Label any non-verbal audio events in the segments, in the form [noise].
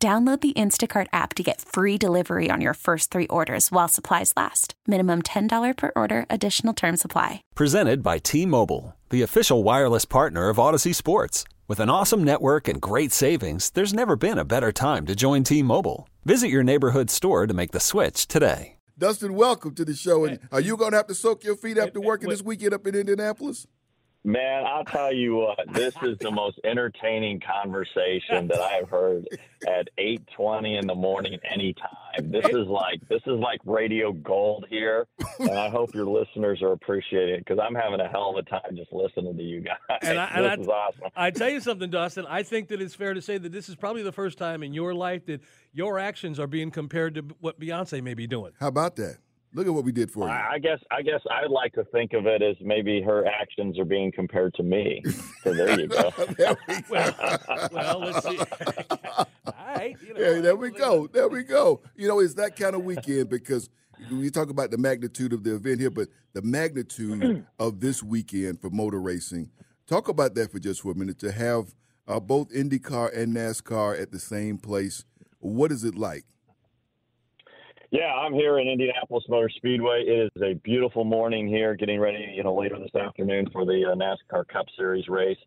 Download the Instacart app to get free delivery on your first three orders while supplies last. Minimum $10 per order, additional term supply. Presented by T Mobile, the official wireless partner of Audacy Sports. With an awesome network and great savings, there's never been a better time to join T Mobile. Visit your neighborhood store to make the switch today. Dustin, welcome to the show. And are you going to have to soak your feet after working this weekend up in Indianapolis? Man, I'll tell you what, this is the most entertaining conversation that I've heard at 8:20 in the morning anytime. This is like this is like radio gold here, and I hope your listeners are appreciating it because I'm having a hell of a time just listening to you guys. And I, this and I, is awesome. I tell you something, Dustin. I think that it's fair to say that this is probably the first time in your life that your actions are being compared to what Beyonce may be doing. How about that? Look at what we did for you. I I guess I guess I'd like to think of it as maybe her actions are being compared to me. So there you go. [laughs] there we [laughs] go. Well, well, let's see. [laughs] All right. You know, Yeah, there we go. There we go. You know, it's that kind of weekend because we talk about the magnitude of the event here, but the magnitude [clears throat] of this weekend for motor racing. Talk about that for just for a minute. To have uh, both IndyCar and NASCAR at the same place, what is it like? Yeah, I'm here in Indianapolis Motor Speedway. It is a beautiful morning here, getting ready, you know, later this afternoon for the uh, NASCAR Cup Series race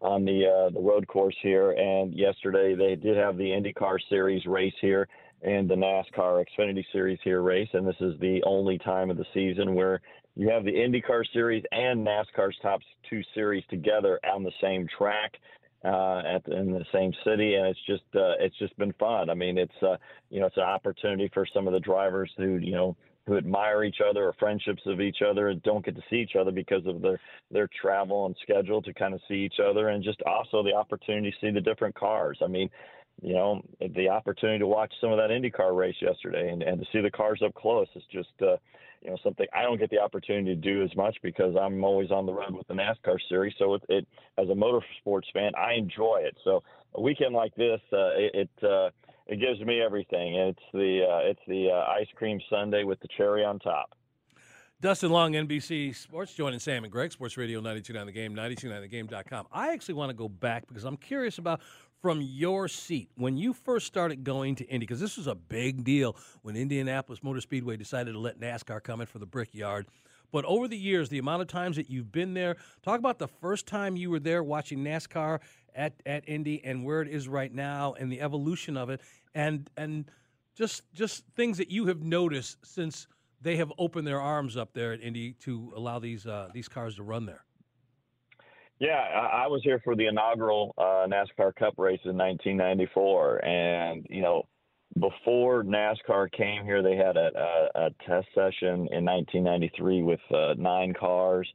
on the uh, the road course here. And yesterday they did have the IndyCar Series race here and the NASCAR Xfinity Series here race. And this is the only time of the season where you have the IndyCar Series and NASCAR's top two series together on the same track uh, at in the same city, and it's just uh, it's just been fun. I mean, it's uh, you know it's an opportunity for some of the drivers who you know who admire each other or friendships of each other and don't get to see each other because of their their travel and schedule to kind of see each other, and just also the opportunity to see the different cars. I mean. You know, the opportunity to watch some of that IndyCar race yesterday and, and to see the cars up close is just, uh, you know, something I don't get the opportunity to do as much because I'm always on the road with the NASCAR series. So it, it as a motorsports fan, I enjoy it. So a weekend like this, uh, it it, uh, it gives me everything. It's the uh, it's the uh, ice cream sundae with the cherry on top. Dustin Long, NBC Sports, joining Sam and Greg, Sports Radio 929 The Game, 929thegame.com. I actually want to go back because I'm curious about from your seat when you first started going to Indy, because this was a big deal when Indianapolis Motor Speedway decided to let NASCAR come in for the Brickyard. But over the years, the amount of times that you've been there, talk about the first time you were there watching NASCAR at, at Indy and where it is right now and the evolution of it and and just just things that you have noticed since they have opened their arms up there at Indy to allow these uh, these cars to run there. Yeah, I, was here for the inaugural uh, NASCAR Cup race in 1994, and you know, before NASCAR came here, they had a, a, a test session in 1993 with uh, nine cars,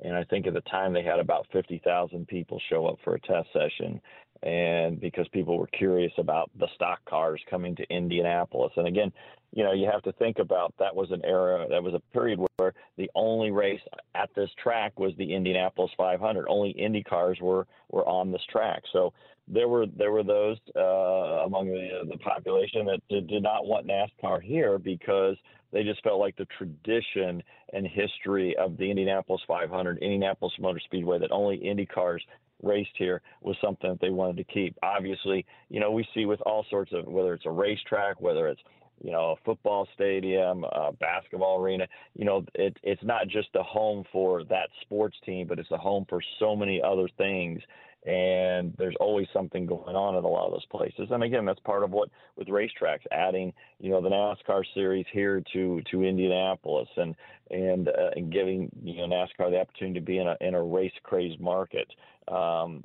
and I think at the time they had about 50,000 people show up for a test session, and because people were curious about the stock cars coming to Indianapolis, and again, you know, you have to think about that was an era, that was a period where the only race at this track was the Indianapolis 500. Only Indy cars were were on this track. So there were there were those uh, among the the population that did, did not want NASCAR here because they just felt like the tradition and history of the Indianapolis 500, Indianapolis Motor Speedway, that only Indy cars raced here was something that they wanted to keep. Obviously, you know, we see with all sorts of whether it's a racetrack, whether it's you know, a football stadium, a basketball arena. You know, it, it's not just a home for that sports team, but it's a home for so many other things. And there's always something going on at a lot of those places. And again, that's part of what with racetracks, adding you know the NASCAR series here to to Indianapolis, and and uh, and giving you know NASCAR the opportunity to be in a in a race crazed market. Um,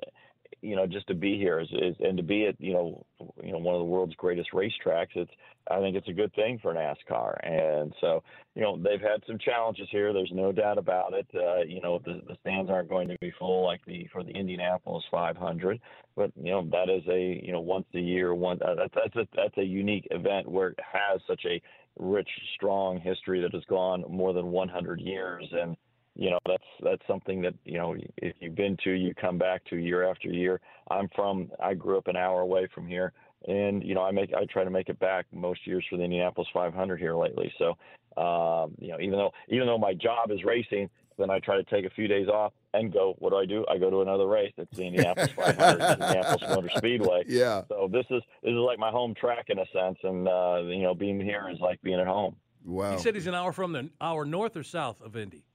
you know, just to be here is, is, and to be at, you know, you know, one of the world's greatest racetracks. It's, I think it's a good thing for NASCAR. And so, you know, they've had some challenges here. There's no doubt about it. Uh, you know, the, the stands aren't going to be full like the for the Indianapolis 500, but you know that is a you know once a year one uh, that's that's a, that's a unique event where it has such a rich, strong history that has gone more than 100 years and you know that's that's something that you know if you've been to you come back to year after year i'm from i grew up an hour away from here and you know i make i try to make it back most years for the indianapolis 500 here lately so um you know even though even though my job is racing then i try to take a few days off and go what do i do i go to another race it's the indianapolis 500 [laughs] indianapolis motor speedway Yeah. so this is this is like my home track in a sense and uh you know being here is like being at home Wow. He said he's an hour from the hour north or south of Indy.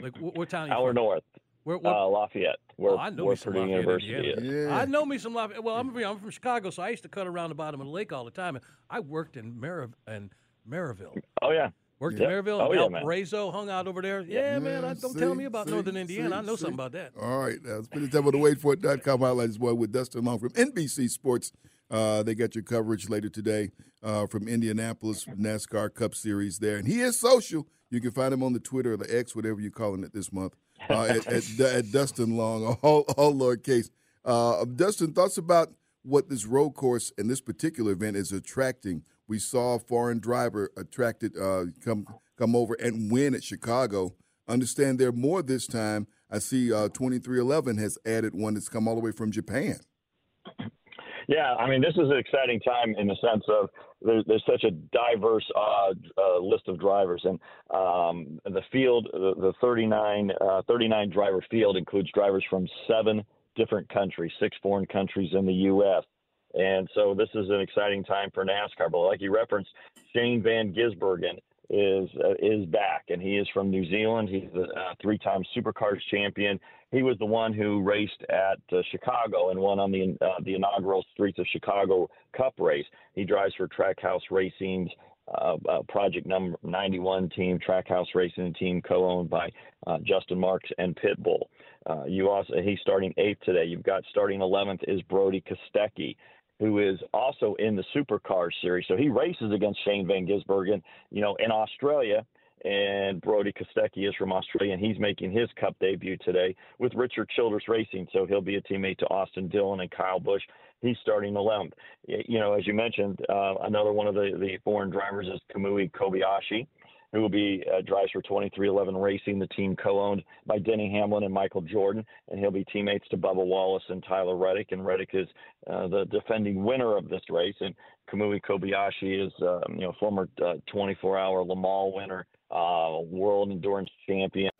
Like what, what town? Are you hour from? north Where, what, uh, lafayette where, Oh, I know where me some purdue Lafayette, university Indiana. is Yeah. I know me some Lafayette. Well, I'm, I'm from Chicago, so I used to cut around the bottom of the lake all the time. And I worked in Mar- and Maryville. oh yeah Worked Yeah. in Maryville. Oh, yeah, man. Valparaiso, hung out over there. Yeah, man. I, don't tell me about see, Northern Indiana. I know see. something about that. All right, now spend the time on the waitforit.com hotline this boy with Dustin Long from NBC Sports. Uh, they got your coverage later today uh, from Indianapolis NASCAR Cup Series there, and he is social. You can find him on the Twitter or the X, whatever you're calling it this month, uh, at, at, [laughs] at Dustin Long, all, all lowercase. Uh, Dustin, thoughts about what this road course and this particular event is attracting? We saw a foreign driver attracted uh, come come over and win at Chicago. Understand there are more this time. I see uh, 23XI has added one that's come all the way from Japan. Yeah, I mean, this is an exciting time in the sense of there, there's such a diverse uh, uh, list of drivers, and um, the field, the, the 39, uh, 39 driver field includes drivers from seven different countries, six foreign countries in the U.S. And so this is an exciting time for NASCAR. But like you referenced, Shane Van Gisbergen is uh, is back, and he is from New Zealand. He's a uh, three-time Supercars champion. He was the one who raced at uh, Chicago and won on the uh, the inaugural Streets of Chicago Cup race. He drives for Trackhouse Racing's uh, uh, Project Number 91 team, Trackhouse Racing team, co-owned by uh, Justin Marks and Pitbull. Uh, you also he's starting eighth today. You've got starting 11th is Brodie Kostecki who is also in the Supercars series. So he races against Shane Van Gisbergen, you know, in Australia. And Brodie Kostecki is from Australia, and he's making his Cup debut today with Richard Childress Racing. So he'll be a teammate to Austin Dillon and Kyle Busch. He's starting 11th. You know, as you mentioned, uh, another one of the, the foreign drivers is Kamui Kobayashi who will be uh, drives for 23XI Racing, the team co-owned by Denny Hamlin and Michael Jordan, and he'll be teammates to Bubba Wallace and Tyler Reddick. And Reddick is uh, the defending winner of this race, and Kamui Kobayashi is um, you know former 24-hour Le Mans winner, uh, world endurance champion,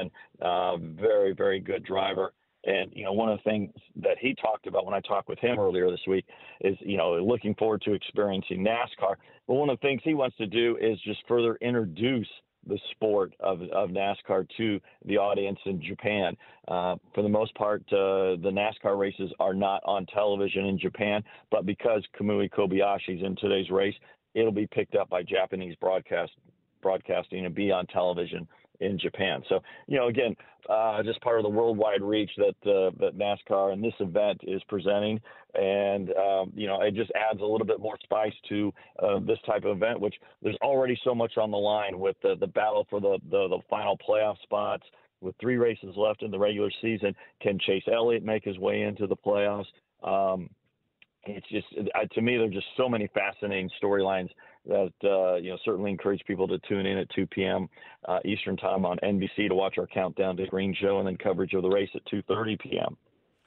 uh, very very good driver. And you know, one of the things that he talked about when I talked with him earlier this week is, you know, looking forward to experiencing NASCAR. But one of the things he wants to do is just further introduce the sport of, of NASCAR to the audience in Japan. Uh, for the most part, uh, the NASCAR races are not on television in Japan, but because Kamui Kobayashi's in today's race, it'll be picked up by Japanese broadcast broadcasting and be on television in Japan. So, you know, again, uh, just part of the worldwide reach that uh, that NASCAR and this event is presenting, and um, you know, it just adds a little bit more spice to uh, this type of event, which there's already so much on the line with the the battle for the the, the final playoff spots. With three races left in the regular season, can Chase Elliott make his way into the playoffs? Um, it's just uh, to me, there's just so many fascinating storylines that uh, you know certainly encourage people to tune in at 2 p.m. Uh, Eastern time on NBC to watch our countdown to Green Show and then coverage of the race at 2:30 p.m.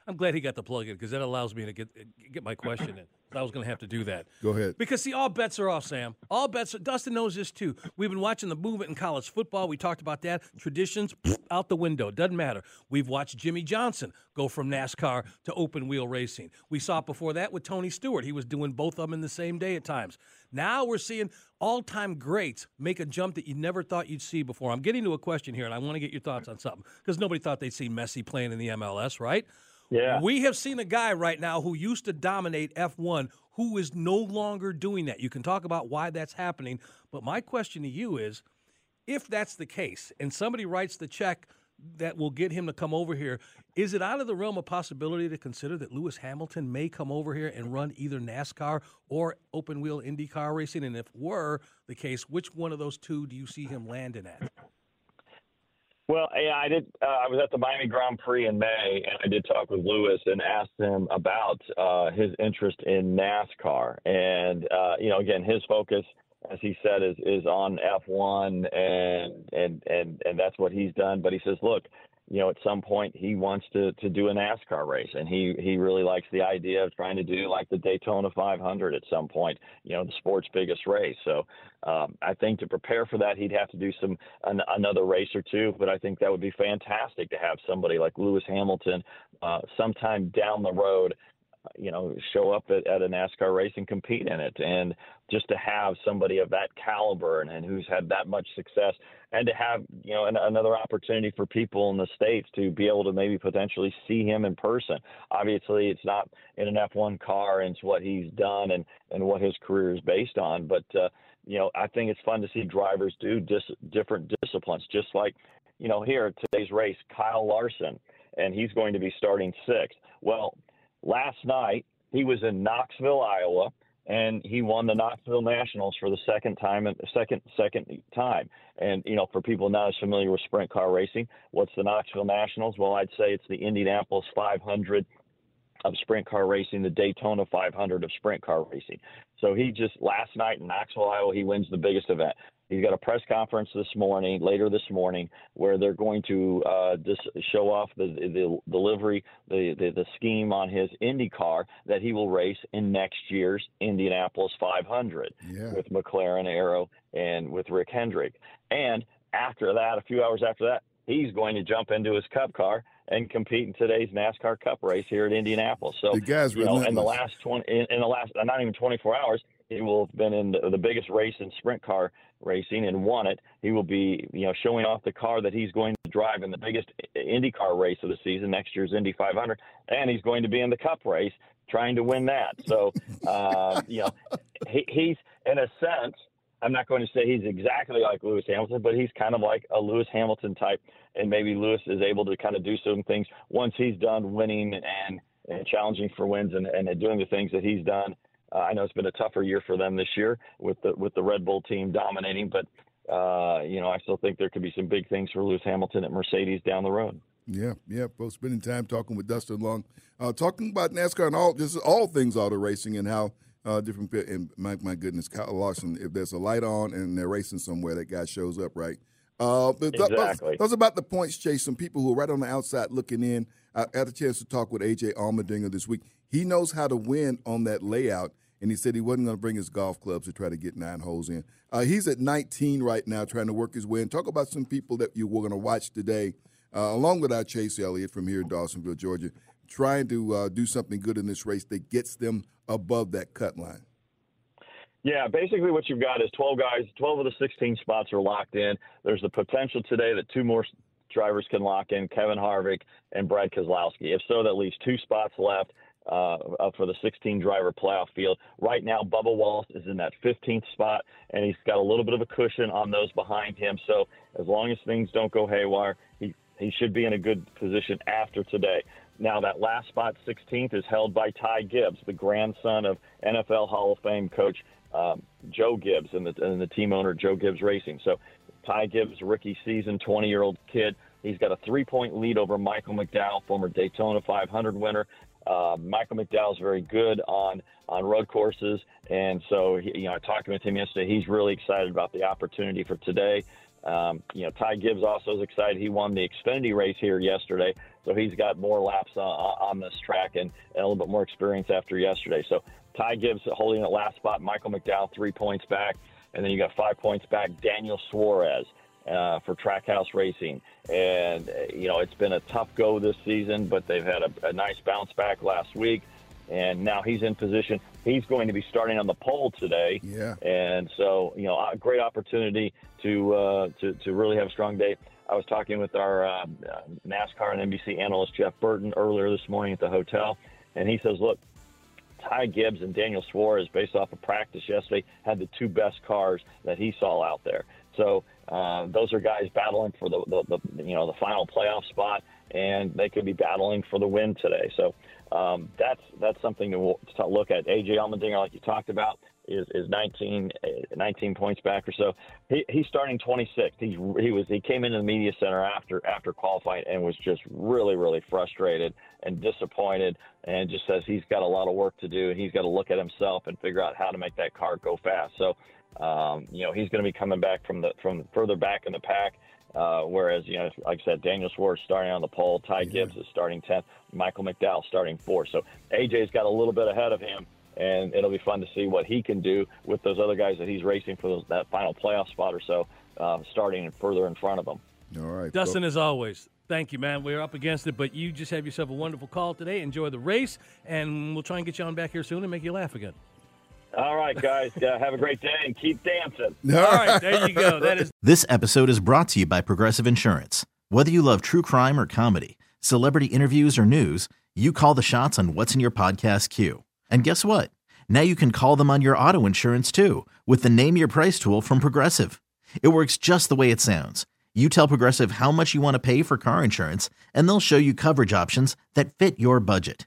I'm glad he got the plug in because that allows me to get get my question in. I was going to have to do that. Go ahead. Because see, all bets are off, Sam. All bets. Are, Dustin knows this too. We've been watching the movement in college football. We talked about that. Traditions out the window. Doesn't matter. We've watched Jimmie Johnson go from NASCAR to open wheel racing. We saw it before that with Tony Stewart. He was doing both of them in the same day at times. Now we're seeing all-time greats make a jump that you never thought you'd see before. I'm getting to a question here, and I want to get your thoughts on something because nobody thought they'd see Messi playing in the MLS, right? Yeah. We have seen a guy right now who used to dominate F1 who is no longer doing that. You can talk about why that's happening, but my question to you is if that's the case and somebody writes the check that will get him to come over here. Is it out of the realm of possibility to consider that Lewis Hamilton may come over here and run either NASCAR or open wheel IndyCar racing? And if were the case, which one of those two do you see him landing at? Well, yeah, I did. Uh, I was at the Miami Grand Prix in May, and I did talk with Lewis and asked him about uh, his interest in NASCAR. And uh, you know, again, his focus, as he said, is is on F1, and and and and that's what he's done. But he says, look, you know, at some point he wants to to do a NASCAR race, and he he really likes the idea of trying to do like the Daytona 500 at some point. You know, the sport's biggest race. So um, I think to prepare for that, he'd have to do some an, another race or two. But I think that would be fantastic to have somebody like Lewis Hamilton uh, sometime down the road you know, show up at, at a NASCAR race and compete in it. And just to have somebody of that caliber and, and who's had that much success, and to have you know an, another opportunity for people in the states to be able to maybe potentially see him in person. Obviously, it's not in an F1 car, and it's what he's done and and what his career is based on. But uh, you know, I think it's fun to see drivers do dis- different disciplines, just like you know here today's race, Kyle Larson, and he's going to be starting sixth. Well last night he was in Knoxville, Iowa, and he won the Knoxville Nationals for the second time and second second time. And you know, for people not as familiar with sprint car racing, what's the Knoxville Nationals? Well, I'd say it's the Indianapolis 500 of sprint car racing, the Daytona 500 of sprint car racing. So he just last night in Knoxville, Iowa, he wins the biggest event. He's got a press conference this morning, later this morning, where they're going to uh, dis- show off the, the delivery, the, the, the scheme on his Indy car that he will race in next year's Indianapolis 500 yeah. with McLaren Arrow and with Rick Hendrick. And after that, a few hours after that, he's going to jump into his Cup car and compete in today's NASCAR Cup race here at Indianapolis. So, the guy's you know, in the last 20, in, in the last, not even 24 hours, he will have been in the, the biggest race in sprint car racing and won it. He will be, you know, showing off the car that he's going to drive in the biggest IndyCar race of the season, next year's Indy 500, and he's going to be in the Cup race trying to win that. So, [laughs] uh, you know, he, he's in a sense. I'm not going to say he's exactly like Lewis Hamilton, but he's kind of like a Lewis Hamilton type, and maybe Lewis is able to kind of do some things once he's done winning and, and challenging for wins and, and doing the things that he's done uh, I know it's been a tougher year for them this year with the with the Red Bull team dominating, but uh, you know I still think there could be some big things for Lewis Hamilton at Mercedes down the road. Yeah, yeah. Well, spending time talking with Dustin Long, uh, talking about NASCAR and all just all things auto racing and how uh, different. And my my goodness, Kyle Larson. If there's a light on and they're racing somewhere, that guy shows up right. Uh, exactly. Those about the points chase. Some people who are right on the outside looking in. I had a chance to talk with AJ Allmendinger this week. He knows how to win on that layout, and he said he wasn't going to bring his golf clubs to try to get nine holes in. Uh, he's at 19 right now, trying to work his way in. Talk about some people that you were going to watch today, uh, along with our Chase Elliott from here in Dawsonville, Georgia, trying to uh, do something good in this race that gets them above that cut line. Yeah, basically what you've got is 12 guys. 12 of the 16 spots are locked in. There's the potential today that two more drivers can lock in, Kevin Harvick and Brad Keselowski. If so, that leaves two spots left uh, for the 16 driver playoff field. Right now, Bubba Wallace is in that 15th spot, and he's got a little bit of a cushion on those behind him. So as long as things don't go haywire, he, he should be in a good position after today. Now, that last spot, 16th, is held by Ty Gibbs, the grandson of NFL Hall of Fame coach um, Joe Gibbs and the, and the team owner, Joe Gibbs Racing. So Ty Gibbs, rookie season, 20 year old kid. He's got a three point lead over Michael McDowell, former Daytona 500 winner. Uh, Michael McDowell is very good on on road courses, and so he, you know I talked with him yesterday. He's really excited about the opportunity for today. Um, you know, Ty Gibbs also is excited. He won the Xfinity race here yesterday, so he's got more laps on, on this track and, and, a little bit more experience after yesterday. So Ty Gibbs holding the last spot. Michael McDowell three points back, and then you got five points back. Daniel Suarez uh, for Trackhouse Racing. And, you know, it's been a tough go this season, but they've had a, a nice bounce back last week. And now he's in position. He's going to be starting on the pole today. Yeah. And so, you know, a great opportunity to, uh, to, to really have a strong day. I was talking with our uh, NASCAR and NBC analyst, Jeff Burton, earlier this morning at the hotel. And he says, look, Ty Gibbs and Daniel Suarez, based off of practice yesterday, had the two best cars that he saw out there. So uh, those are guys battling for the, the, the you know the final playoff spot, and they could be battling for the win today. So um, that's that's something to, to look at. AJ Allmendinger, like you talked about, is, is 19, 19 points back or so. He, he's starting 26th. He he was he came into the media center after after qualifying and was just really really frustrated and disappointed and just says he's got a lot of work to do and he's got to look at himself and figure out how to make that car go fast. So um, you know he's going to be coming back from the from further back in the pack. Uh, whereas, you know, like I said, Daniel Suarez starting on the pole, Ty Gibbs is starting 10th, Michael McDowell starting 4th. So AJ's got a little bit ahead of him and it'll be fun to see what he can do with those other guys that he's racing for those, that final playoff spot or so, uh, starting further in front of him. All right, Dustin, as always, thank you, man. We're up against it, but you just have yourself a wonderful call today. Enjoy the race, and we'll try and get you on back here soon and make you laugh again. All right, guys. Uh, have a great day and keep dancing. [laughs] All right, there you go. That is. This episode is brought to you by Progressive Insurance. Whether you love true crime or comedy, celebrity interviews or news, you call the shots on what's in your podcast queue. And guess what? Now you can call them on your auto insurance too with the Name Your Price tool from Progressive. It works just the way it sounds. You tell Progressive how much you want to pay for car insurance, and they'll show you coverage options that fit your budget.